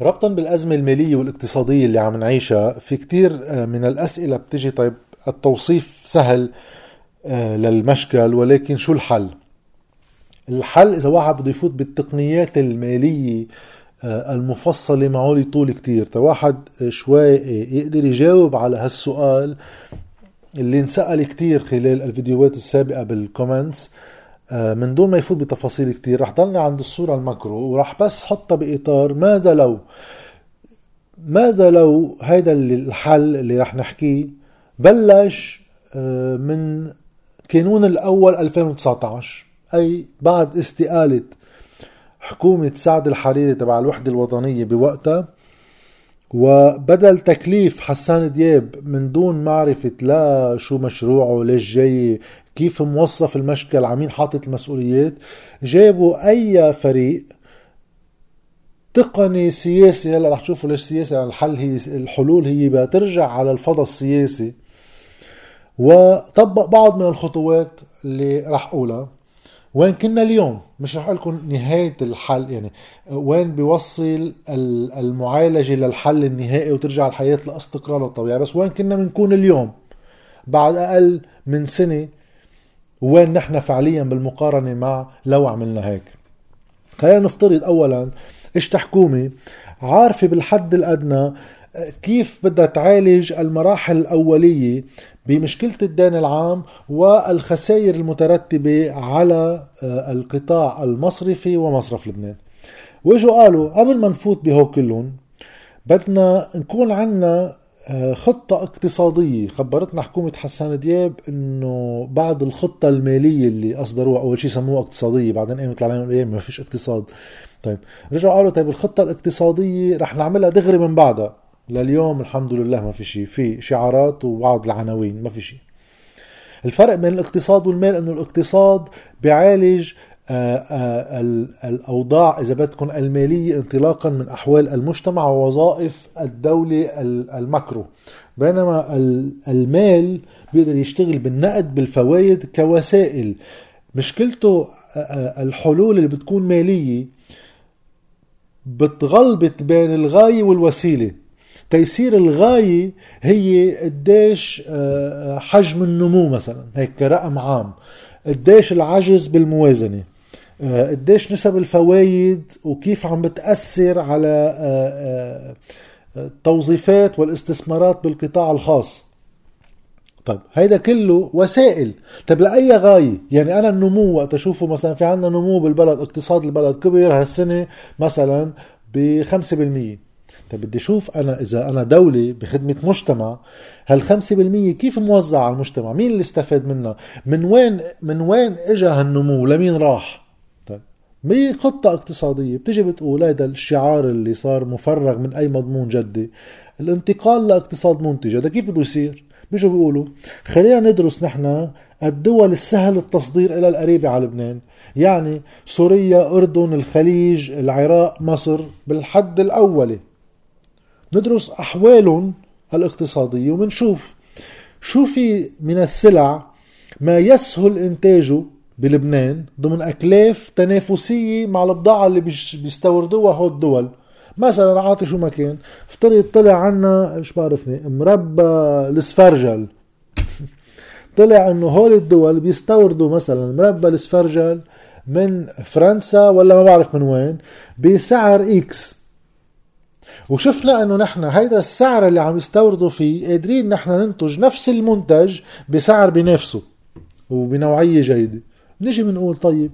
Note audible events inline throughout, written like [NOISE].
ربطا بالأزمة المالية والاقتصادية اللي عم نعيشها في كتير آه، من الأسئلة بتجي طيب التوصيف سهل آه، للمشكل ولكن شو الحل؟ الحل إذا واحد بده يفوت بالتقنيات المالية آه، المفصلة معه طول كتير. واحد شوي يقدر يجاوب على هالسؤال اللي انسأل كتير خلال الفيديوهات السابقة بال comments من دون ما يفوت بتفاصيل كتير رح ضلني عند الصورة ال macro ورح بس حطها بإطار ماذا لو ماذا لو هيدا الحل اللي رح نحكيه بلش آه، من كانون الأول 2019 أي بعد استقالة حكومة سعد الحريري تبع الوحدة الوطنية بوقتها وبدل تكليف حسان دياب من دون معرفة لا شو مشروعه ليش جاي كيف موصف المشكل؟ عمين حاطط المسؤوليات. جابوا أي فريق تقني سياسي هلا رح تشوفوا ليش سياسي يعني الحل هي الحلول هي بترجع على الفضاء السياسي. وطبق بعض من الخطوات اللي رح أقولها. وين كنا اليوم؟ مش رح لكم نهاية الحل يعني وين بيوصل المعالجة للحل النهائي وترجع الحياة لأستقرار الطبيعي بس وين كنا بنكون اليوم؟ بعد أقل من سنة وين نحن فعليا بالمقارنة مع لو عملنا هيك. خلينا نفترض أولا إيش حكومة عارفة بالحد الأدنى كيف بدها تعالج المراحل الأولية بمشكلة الدين العام والخسائر المترتبة على آه، القطاع المصرفي ومصرف لبنان. وإجوا قالوا قبل ما نفوت بهو كلهم بدنا نكون عنا آه، خطة اقتصادية. خبرتنا حكومة حسان دياب إنه بعد الخطة المالية اللي أصدروها أول شيء سموها اقتصادية بعدين قامت عليهم الأيام ما فيش اقتصاد. طيب رجعوا قالوا طيب الخطة الاقتصادية رح نعملها دغري من بعدها. لليوم الحمد لله ما في شيء في شعارات وبعض العناوين ما في شيء الفرق بين الاقتصاد والمال إنه الاقتصاد بيعالج الأوضاع إذا بدكم المالية انطلاقا من أحوال المجتمع ووظائف الدولة المكرو بينما المال بيقدر يشتغل بالنقد بالفوائد كوسائل. مشكلته الحلول اللي بتكون مالية بتغلبت بين الغاية والوسيلة. تيسير الغاية هي قديش حجم النمو مثلا. هيك كرقم عام. قديش العجز بالموازنة. قديش نسب الفوايد وكيف عم بتأثر على آه، التوظيفات والاستثمارات بالقطاع الخاص طيب هيدا كله وسائل طيب لأي غاية يعني أنا النمو وقت أشوفه مثلا في عندنا نمو بالبلد اقتصاد البلد كبر هالسنة مثلا ب 5% طيب بدي أشوف أنا إذا أنا دولة بخدمة مجتمع هال 5% كيف موزع على المجتمع؟ مين اللي استفاد منها؟ من وين من وين اجى هالنمو؟ لمين راح؟ بخطة اقتصادية. بتجي بتقول هيدا الشعار اللي صار مفرغ من أي مضمون جدي. الانتقال لاقتصاد منتج هذا كيف بده يصير؟ بيجوا بيقولوا خلينا ندرس نحن الدول السهل التصدير إلى القريبة على لبنان. يعني سوريا أردن الخليج العراق مصر بالحد الأولي. ندرس أحوالهم الاقتصادية ومنشوف شو في من السلع ما يسهل إنتاجه بلبنان ضمن أكلاف تنافسية مع البضاعة اللي بيستوردوها هول الدول. مثلا عاطي شو ما كان افترض طلع عنا إيش بعرفني مربى السفرجل [LAUGHS] طلع إنه هول الدول بيستوردوا مثلا مربى السفرجل من فرنسا ولا ما بعرف من وين بسعر إكس وشفنا إنه نحن هيدا السعر اللي عم يستوردوا فيه قادرين نحن ننتج نفس المنتج بسعر بنفسه وبنوعية جيدة. نجي بنقول طيب.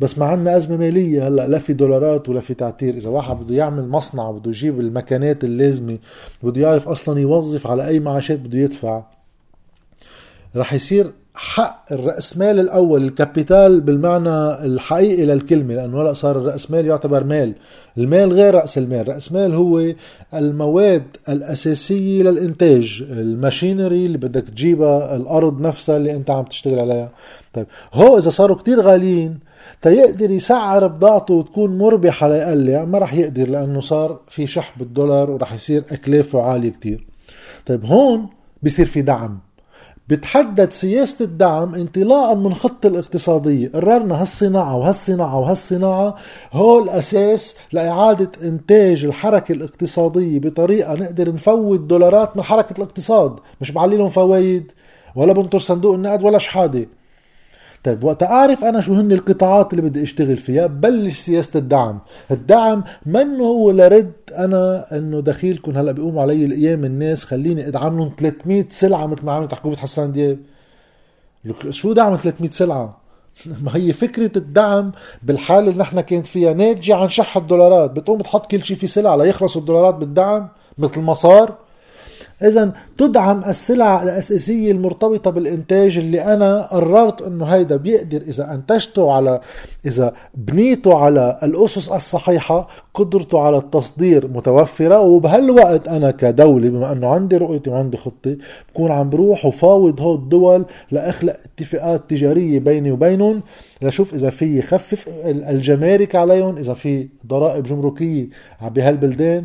بس ما عندنا أزمة مالية هلأ لا في دولارات ولا في تعتير. إذا واحد بده يعمل مصنع بده يجيب المكانات اللازمة بده يعرف أصلا يوظف على أي معاشات بده يدفع رح يصير حق الرأسمال الأول ال capital بالمعنى الحقيقي للكلمة لأنه هلأ صار الرأسمال يعتبر مال. المال غير رأس المال رأس مال هو المواد الأساسية للإنتاج ال machinery اللي بدك تجيبها الأرض نفسها اللي أنت عم تشتغل عليها. طيب هو إذا صاروا كتير غاليين تيقدر يسعر بضاعته وتكون مربحة ليقلع ما رح يقدر لأنه صار في شح بالدولار ورح يصير أكلافه عالية كتير. طيب هون بصير في دعم. بتحدد سياسة الدعم انطلاقا من خطة الاقتصادية. قررنا هالصناعة وهالصناعة وهالصناعة. هو الأساس لإعادة إنتاج الحركة الاقتصادية بطريقة نقدر نفوت دولارات من حركة الاقتصاد. مش بعلي لهم فوايد ولا بنطر صندوق النقد ولا شحادة. طيب وقت أعرف أنا شو هن القطاعات اللي بدي أشتغل فيها ببلش سياسة الدعم. الدعم منه هو لرد أنا إنه دخيلكم هلأ بيقوموا علي الأيام الناس خليني أدعم لهم 300 سلعة مثل ما عملت حكومه حسان دياب. شو دعم 300 سلعة؟ [LAUGHS] ما هي فكرة الدعم بالحالة اللي نحن كانت فيها. ناتجة عن شح الدولارات. بتقوم بتحط كل شيء في سلعة ليخلصوا الدولارات بالدعم مثل مصار اذا تدعم السلع الأساسية المرتبطة بالإنتاج اللي أنا قررت إنه هيدا بيقدر إذا أنتجته على إذا بنيته على الأسس الصحيحة قدرته على التصدير متوفرة وبهالوقت أنا كدولة بما إنه عندي رؤيتي وعندي خطتي بكون عم بروح وفاوض هو الدول لأخلق اتفاقات تجارية بيني وبينهم لشوف إذا في يخفف الجمارك عليهم إذا في ضرائب جمركية بهالبلدان.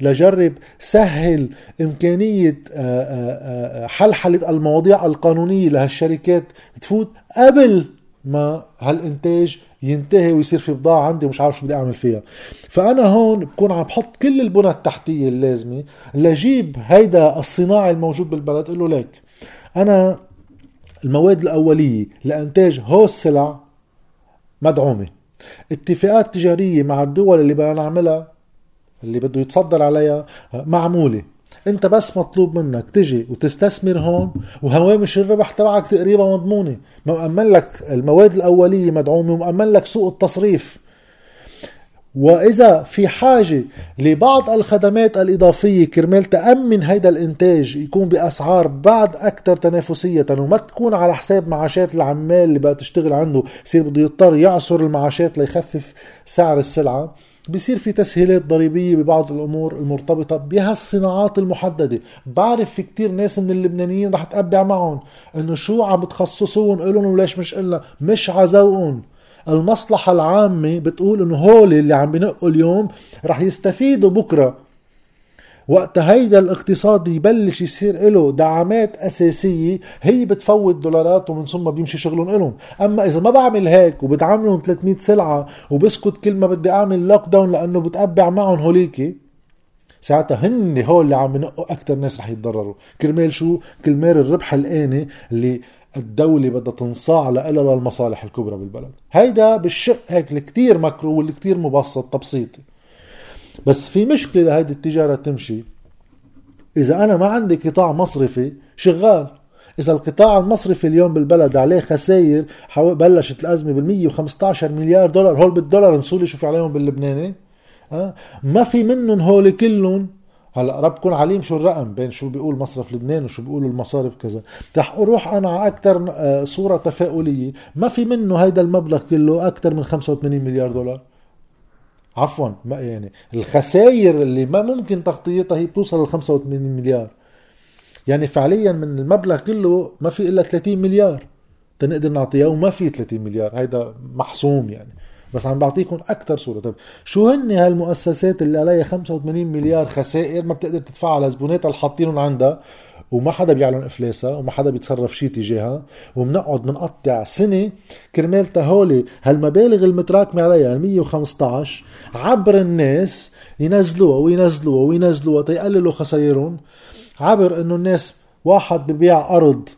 لجرب سهل إمكانية آه، آه، آه، حلحلة المواضيع القانونية لهالشركات تفوت قبل ما هالإنتاج ينتهي ويصير في بضاعة عندي ومش عارف شو بدي أعمل فيها. فأنا هون بكون عم بحط كل البنى التحتية اللازمة لجيب هيدا الصناعي الموجود بالبلد له ليك أنا المواد الأولية لإنتاج هو السلع مدعومة. اتفاقات تجارية مع الدول اللي بدنا نعملها اللي بده يتصدر عليها معمولة. انت بس مطلوب منك تجي وتستثمر هون وهوامش الربح تبعك تقريبا مضمونة. مأمن لك المواد الأولية مدعومة ومأمن لك سوق التصريف. وإذا في حاجة لبعض الخدمات الإضافية كرمال تأمن هيدا الإنتاج يكون بأسعار بعد أكثر تنافسية وما تكون على حساب معاشات العمال اللي بقى تشتغل عنده يصير بده يضطر يعصر المعاشات ليخفف سعر السلعة. بصير في تسهيلات ضريبية ببعض الأمور المرتبطة بهالصناعات المحددة. بعرف في كتير ناس من اللبنانيين رح تقبع معهم إنه شو عم بتخصصون إلهم وليش مش إلا مش عزوقهم المصلحة العامة بتقول إنه هول اللي عم بنقوا اليوم رح يستفيدوا بكرة. وقت هيدا الاقتصاد يبلش يصير له دعامات أساسية هي بتفوت دولارات ومن ثم بيمشي شغلهم لهم أما إذا ما بعمل هيك وبدعملهم 300 سلعة وبسكت كل ما بدي أعمل lockdown لأنه بتقبع معهم هوليكي ساعتها هن هول اللي عم ينقوا أكثر ناس رح يتضرروا. كرمال شو؟ كرمال الربح الآني اللي الدولة بدها تنصاع لها للمصالح الكبرى بالبلد. هيدا بالشق هيك الكتير macro والكتير مبسط تبسيطي. بس في مشكلة لهيدي التجارة تمشي. إذا أنا ما عندي قطاع مصرفي شغال. إذا القطاع المصرفي اليوم بالبلد عليه خسائر بلشت الأزمة بال 115 مليار دولار. هول بالدولار نسولي شو في عليهم باللبناني. أه؟ ما في منهم هول كلهم. هلا ربكم عليم شو الرقم بين شو بيقول مصرف لبنان وشو بيقولوا المصارف كذا. رح أروح أنا على أكثر آه، صورة تفاؤلية. ما في منه هيدا المبلغ كله أكثر من 85 مليار دولار. عفوا ما يعني الخسائر اللي ما ممكن تغطيتها هي بتوصل ل 85 مليار. يعني فعليا من المبلغ كله ما في إلا 30 مليار. تنقدر نعطيها وما في 30 مليار. هيدا محسوم يعني. بس عم بعطيكم أكثر صورة. طيب شو هن هالمؤسسات اللي عليها 85 مليار خسائر ما بتقدر تدفعها لزبوناتها اللي حاطينهم عندها؟ وما حدا بيعلن إفلاسها وما حدا بيتصرف شيء تجاهها وبنقعد بنقطع سنة كرمال تهولي هالمبالغ المتراكمة عليها ال 115 عبر الناس ينزلوها وينزلوها وينزلوها تيقللوا خسائرهم عبر إنه الناس واحد ببيع أرض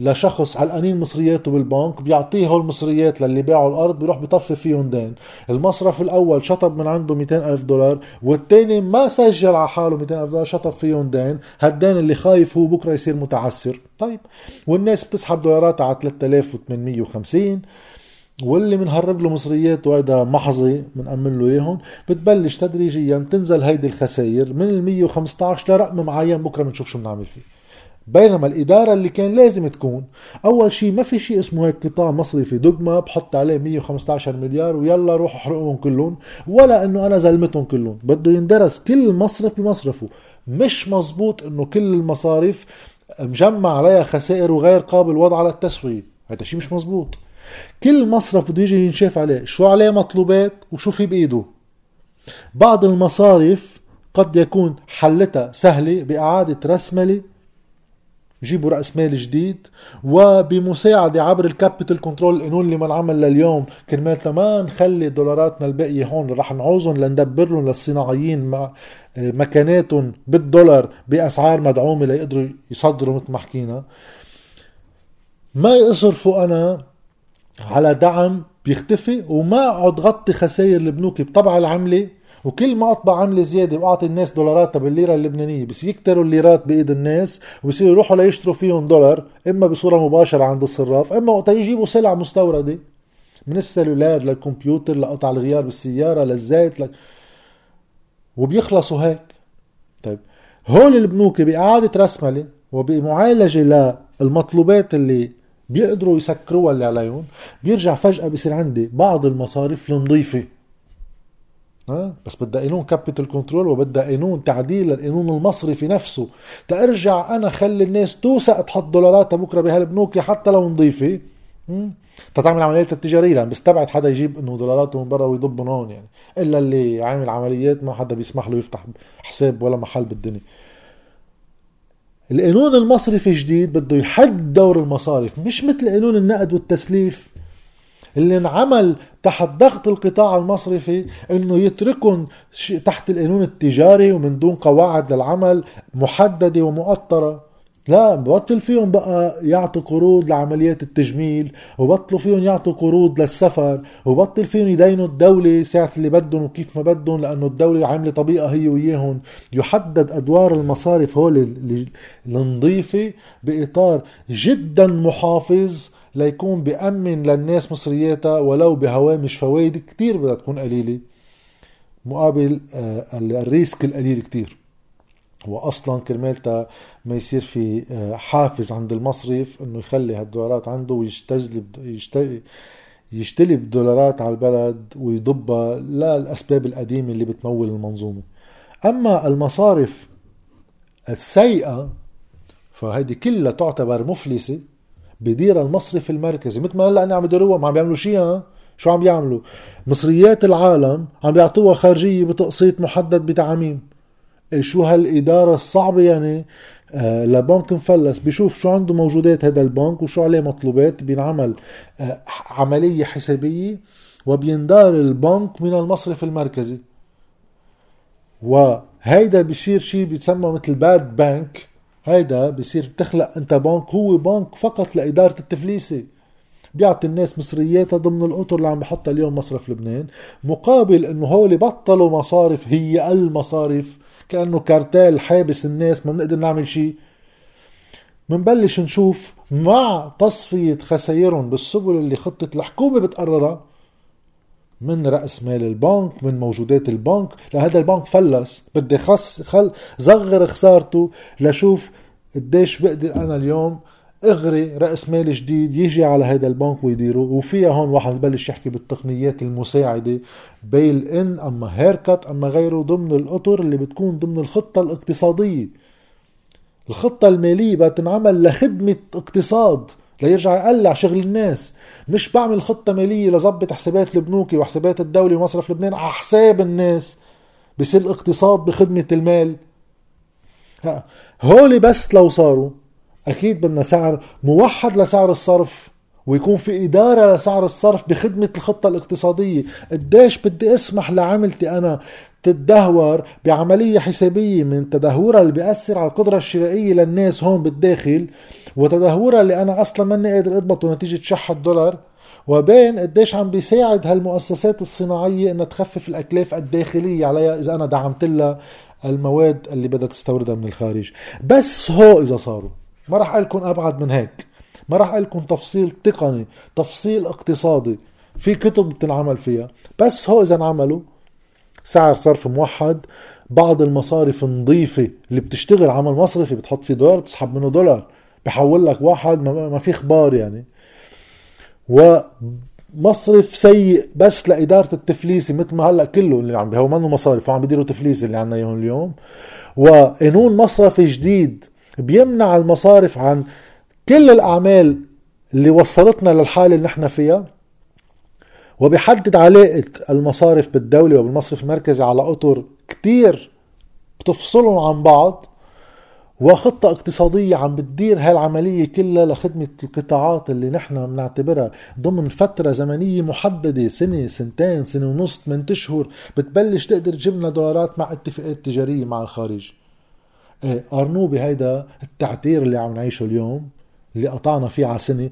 لشخص علقانين مصرياته بالبنك بيعطيه هول المصريات للي باعوا الأرض بيروح بيطفي فيهم دين. المصرف الأول شطب من عنده 200 ألف دولار والثاني ما سجل على حاله 200 ألف دولار شطب فيهم دين. هالدين اللي خايف هو بكرة يصير متعسر. طيب والناس بتسحب دولارات على 3850 واللي بنهرب له مصريات وهيدا محظي بنأمن له إياهم بتبلش تدريجيا تنزل هيدي الخسائر من ال 115 لرقم معين بكرة بنشوف شو بنعمل فيه. بينما الإدارة اللي كان لازم تكون أول شيء ما في شيء اسمه هيك قطاع مصرفي دogma بحط عليه 115 مليار ويلا روح احرقهم كلهم ولا إنه أنا زلمتهم كلهم بده يندرس كل مصرف بمصرفه. مش مزبوط إنه كل المصارف مجمع عليها خسائر وغير قابل وضع على التسوية هذا شيء مش مزبوط كل مصرف بده يجي ينشاف عليه شو عليه مطلوبات وشو في بإيده. بعض المصارف قد يكون حلتها سهلة بإعادة رسملة يجيبوا رأس مال جديد. وبمساعدة عبر ال capital control القانون اللي منعمل لليوم كرمال ما نخلي دولاراتنا الباقية هون رح نعوزهم لندبرهم للصناعيين مع مكاناتهم بالدولار بأسعار مدعومة ليقدروا يصدروا مثل ما حكينا. ما يصرفوا أنا على دعم بيختفي وما أقعد غطي خسائر البنوك بطبع العملة. وكل ما أطبع عملة زيادة وأعطي الناس دولاراتها بالليره اللبنانية بس يكتروا الليرات بإيد الناس وبصيروا يروحوا ليشتروا فيهم دولار إما بصورة مباشرة عند الصراف إما وقت يجيبوا سلع مستوردة. من السلولار للكمبيوتر لقطع الغيار بالسيارة للزيت لك وبيخلصوا هيك. طيب هول البنوك بإعادة رسملة وبمعالجة للمطلوبات اللي بيقدروا يسكروها اللي عليهم بيرجع فجأة بصير عندي بعض المصارف النظيفة. بس بدها قانون capital control وبدها قانون تعديل للقانون المصرفي نفسه. تأرجع أنا خلي الناس توثق تحط دولاراتها بكرة بهالبنوك حتى لو نظيفه تتعمل عمليات التجارية. لأن بستبعد حدا يجيب إنه دولارات من برا ويضبهم هون يعني. إلا اللي عامل عمليات ما حدا بيسمح له يفتح حساب ولا محل بالدنيا. القانون المصرفي الجديد بده يحد دور المصارف. مش مثل قانون النقد والتسليف. اللي انعمل تحت ضغط القطاع المصرفي إنه يتركهم تحت القانون التجاري ومن دون قواعد للعمل محددة ومؤطرة. لا ببطل فيهم بقى يعطوا قروض لعمليات التجميل وبطلوا فيهم يعطوا قروض للسفر وبطل فيهم يدينوا الدولة ساعة اللي بدهم وكيف ما بدهم لأنه الدولة عاملة طبيعة هي وياهم يحدد أدوار المصارف هول النظيفة بإطار جدا محافظ ليكون بأمن للناس مصرياتها ولو بهوامش فوائد كتير بدها تكون قليلة. مقابل آه، ال risk القليل كتير. واصلا كرمالتا ما يصير في آه، حافز عند المصرف إنه يخلي هالدولارات عنده ويستجلب يشتري يجتلب دولارات على البلد ويضبها للأسباب القديمة اللي بتمول المنظومة. أما المصارف السيئة فهيدي كلها تعتبر مفلسة. بديرها المصرف المركزي مثل ما هلا عم يديروها ما عم بيعملوا شيء ها؟ شو عم بيعملوا مصريات العالم عم بيعطوها خارجية بتقسيط محدد بتعاميم شو هالإدارة الصعبة يعني؟ آه لبنك مفلس. بيشوف شو عنده موجودات هذا البنك وشو عليه مطلوبات. بينعمل آه عملية حسابية وبيندار البنك من المصرف المركزي وهيدا بيصير شيء بيتسمى مثل باد بانك هيدا بصير بتخلق انت بنك هو بنك فقط لإدارة التفليسة. بيعطي الناس مصرياتها ضمن الأطر اللي عم بحطها اليوم مصرف لبنان مقابل انه هول بطلوا مصارف هي المصارف كأنه كارتيل حابس الناس ما بنقدر نعمل شيء منبلش نشوف مع تصفية خسائرهم بالسبل اللي خطة الحكومة بتقررها من رأس مال البنك من موجودات البنك. لهذا البنك فلس. بدي خص خل صغر خسارته لشوف قديش بقدر أنا اليوم أغري رأس مال جديد يجي على هذا البنك ويديره. وفيها هون واحد ببلش يحكي بالتقنيات المساعدة. بيل إن أما هيركت أما غيره ضمن الأطر اللي بتكون ضمن الخطة الاقتصادية. الخطة المالية بدها تنعمل لخدمة اقتصاد. ليرجع يقلع شغل الناس. مش بعمل خطة مالية لظبط حسابات البنوك وحسابات الدولة ومصرف لبنان على حساب الناس. بصير الاقتصاد بخدمة المال. هولي بس لو صاروا أكيد بدنا سعر موحد لسعر الصرف ويكون في إدارة لسعر الصرف بخدمة الخطة الاقتصادية. قديش بدي أسمح لعملتي أنا تتدهور بعملية حسابية من تدهورها اللي بيأثر على القدرة الشرائية للناس هون بالداخل وتدهورها اللي أنا أصلا ماني قادر أضبطه نتيجة شح الدولار وبين قديش عم بيساعد هالمؤسسات الصناعية إنها تخفف الأكلاف الداخلية عليها إذا أنا دعمت لها المواد اللي بدها تستوردها من الخارج. بس هو إذا صاروا ما راح لكم أبعد من هيك ما راح لكم تفصيل تقني تفصيل اقتصادي في كتب بتنعمل فيها بس هو إذا انعملوا سعر صرف موحد. بعض المصارف نظيفة اللي بتشتغل عمل مصرفي بتحط فيه دولار بتسحب منه دولار. بحول لك واحد ما في أخبار يعني. ومصرف سيء بس لإدارة التفليسي مثل ما هلأ كله اللي عم هو منه مصارف وعم بيديروا تفليس اللي عنا إياهم اليوم. وقانون مصرفي جديد بيمنع المصارف عن كل الأعمال اللي وصلتنا للحالة اللي نحن فيها. وبيحدد علاقة المصارف بالدولة وبالمصرف المركزي على أطر كتير بتفصلهم عن بعض وخطة اقتصادية عم بتدير هالعملية كلها لخدمة القطاعات اللي نحن بنعتبرها ضمن فترة زمنية محددة سنة سنتين سنة ونص من أشهر بتبلش تقدر تجيب لنا دولارات مع اتفاقات تجارية مع الخارج. قارنوه بهيدا التعتير اللي عم نعيشه اليوم اللي قطعنا فيه على سنة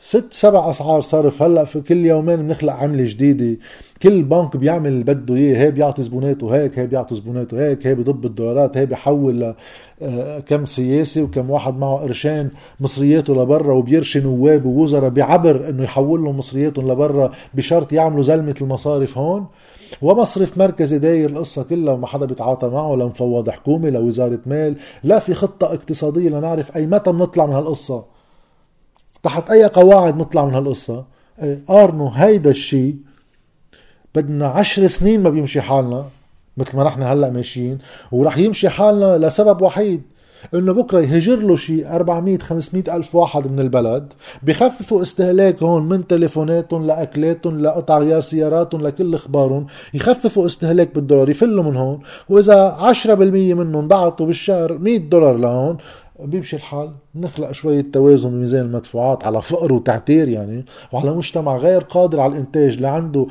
ست سبع أسعار صرف. هلأ في كل يومين بنخلق عملة جديدة. كل بنك بيعمل اللي بده إياه. هي بيعطي زبوناته هيك هي بيعطي زبوناته هيك هي بضب الدولارات هي بيحول ل آه، كم سياسي وكم واحد معه قرشين مصرياته لبرا وبيرشي نواب ووزراء بعبر إنه يحول لهم مصرياتهم لبرا بشرط يعملوا زلمة المصارف هون. ومصرف مركزي داير القصة كلها وما حدا بيتعاطى معه لا مفوض حكومة لا وزارة مال لا في خطة اقتصادية لنعرف أي متى بنطلع من هالقصة. تحت أي قواعد نطلع من هالقصة؟ إيه، قارنوا هيدا الشيء بدنا عشر سنين ما بيمشي حالنا مثل ما نحن هلأ ماشيين ورح يمشي حالنا لسبب وحيد. إنه بكرة يهجر له شيء 400 500 ألف واحد من البلد بخففوا استهلاك هون من تليفوناتهم لأكلاتهم لقطع غيار سياراتهم لكل إخبارهم يخففوا استهلاك بالدولار يفلوا من هون وإذا 10% منهم بعتوا بالشهر 100 دولار لهون بيمشي الحال. نخلق شوية توازن بميزان المدفوعات على فقر وتعتير يعني وعلى مجتمع غير قادر على الإنتاج لعنده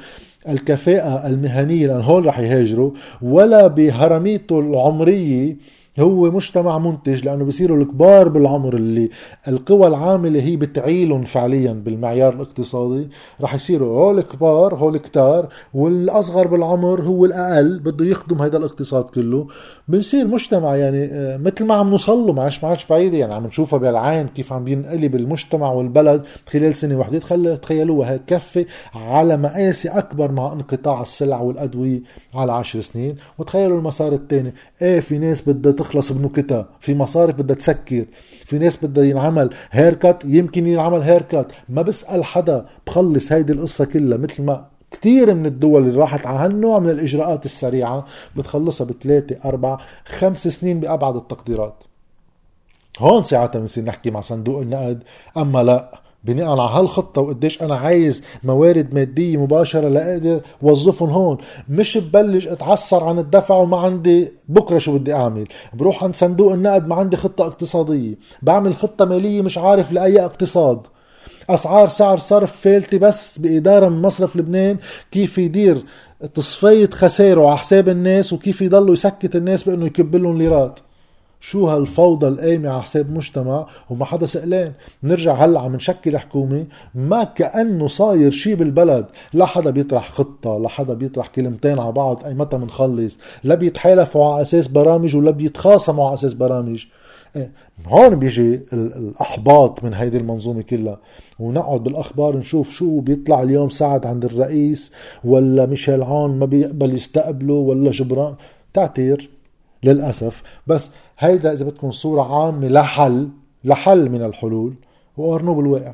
الكفاءة المهنية لأن هول رح يهاجروا ولا بهرميته العمرية هو مجتمع منتج لأنه بصيروا الكبار بالعمر اللي القوى العاملة هي بتعيلهم فعليا بالمعيار الاقتصادي. رح يصيروا هول كبار هول كتار والأصغر بالعمر هو الأقل بده يخدم هذا الاقتصاد كله. بنصير مجتمع يعني آه، مثل ما عم نوصل له ما عادش بعيدة. يعني عم نشوفها بالعين كيف عم بينقلب المجتمع والبلد خلال سنة وحده تخيلوها هي تكفي على مقاسي أكبر مع انقطاع السلع والأدوية على عشر سنين. وتخيلوا المسار الثاني إيه في ناس بدها تخلص بنكتها في مصارف بدها تسكر. في ناس بدها ينعمل هيركات يمكن ينعمل هيركات ما بسأل حدا. بخلص هيدي القصة كلها. مثل ما كثير من الدول اللي راحت على هالنوع من الإجراءات السريعة بتخلصها بثلاثة أربع خمس سنين بأبعد التقديرات. هون ساعتها بنصير نحكي مع صندوق النقد. أما لا بناء على هالخطة وقديش أنا عايز موارد مادية مباشرة لأقدر وظفهم هون. مش ببلش اتعسر عن الدفع وما عندي بكرة شو بدي أعمل. بروح عند صندوق النقد ما عندي خطة اقتصادية. بعمل خطة مالية مش عارف لأي اقتصاد. أسعار سعر صرف فالتي بس بإدارة من مصرف لبنان. كيف يدير تصفية خسائره على حساب الناس وكيف يضلوا يسكت الناس بأنه يكب لهم ليرات. شو هالفوضى القايمة على حساب مجتمع وما حدا سألان. نرجع هلأ عم نشكل حكومة ما كأنه صاير شي بالبلد. لا حدا بيطرح خطة لا حدا بيطرح كلمتين على بعض أي متى منخلص. لا بيتحالفوا على أساس برامج ولا بيتخاصموا على أساس برامج. إيه، هون بيجي الأحباط من هيدي المنظومة كلها. ونقعد بالأخبار نشوف شو بيطلع اليوم سعد عند الرئيس ولا ميشيل عون ما بيقبل يستقبله ولا جبران. تعتير للأسف. بس هيدا إذا بدكم صورة عامة لحل لحل من الحلول وقارنوه بالواقع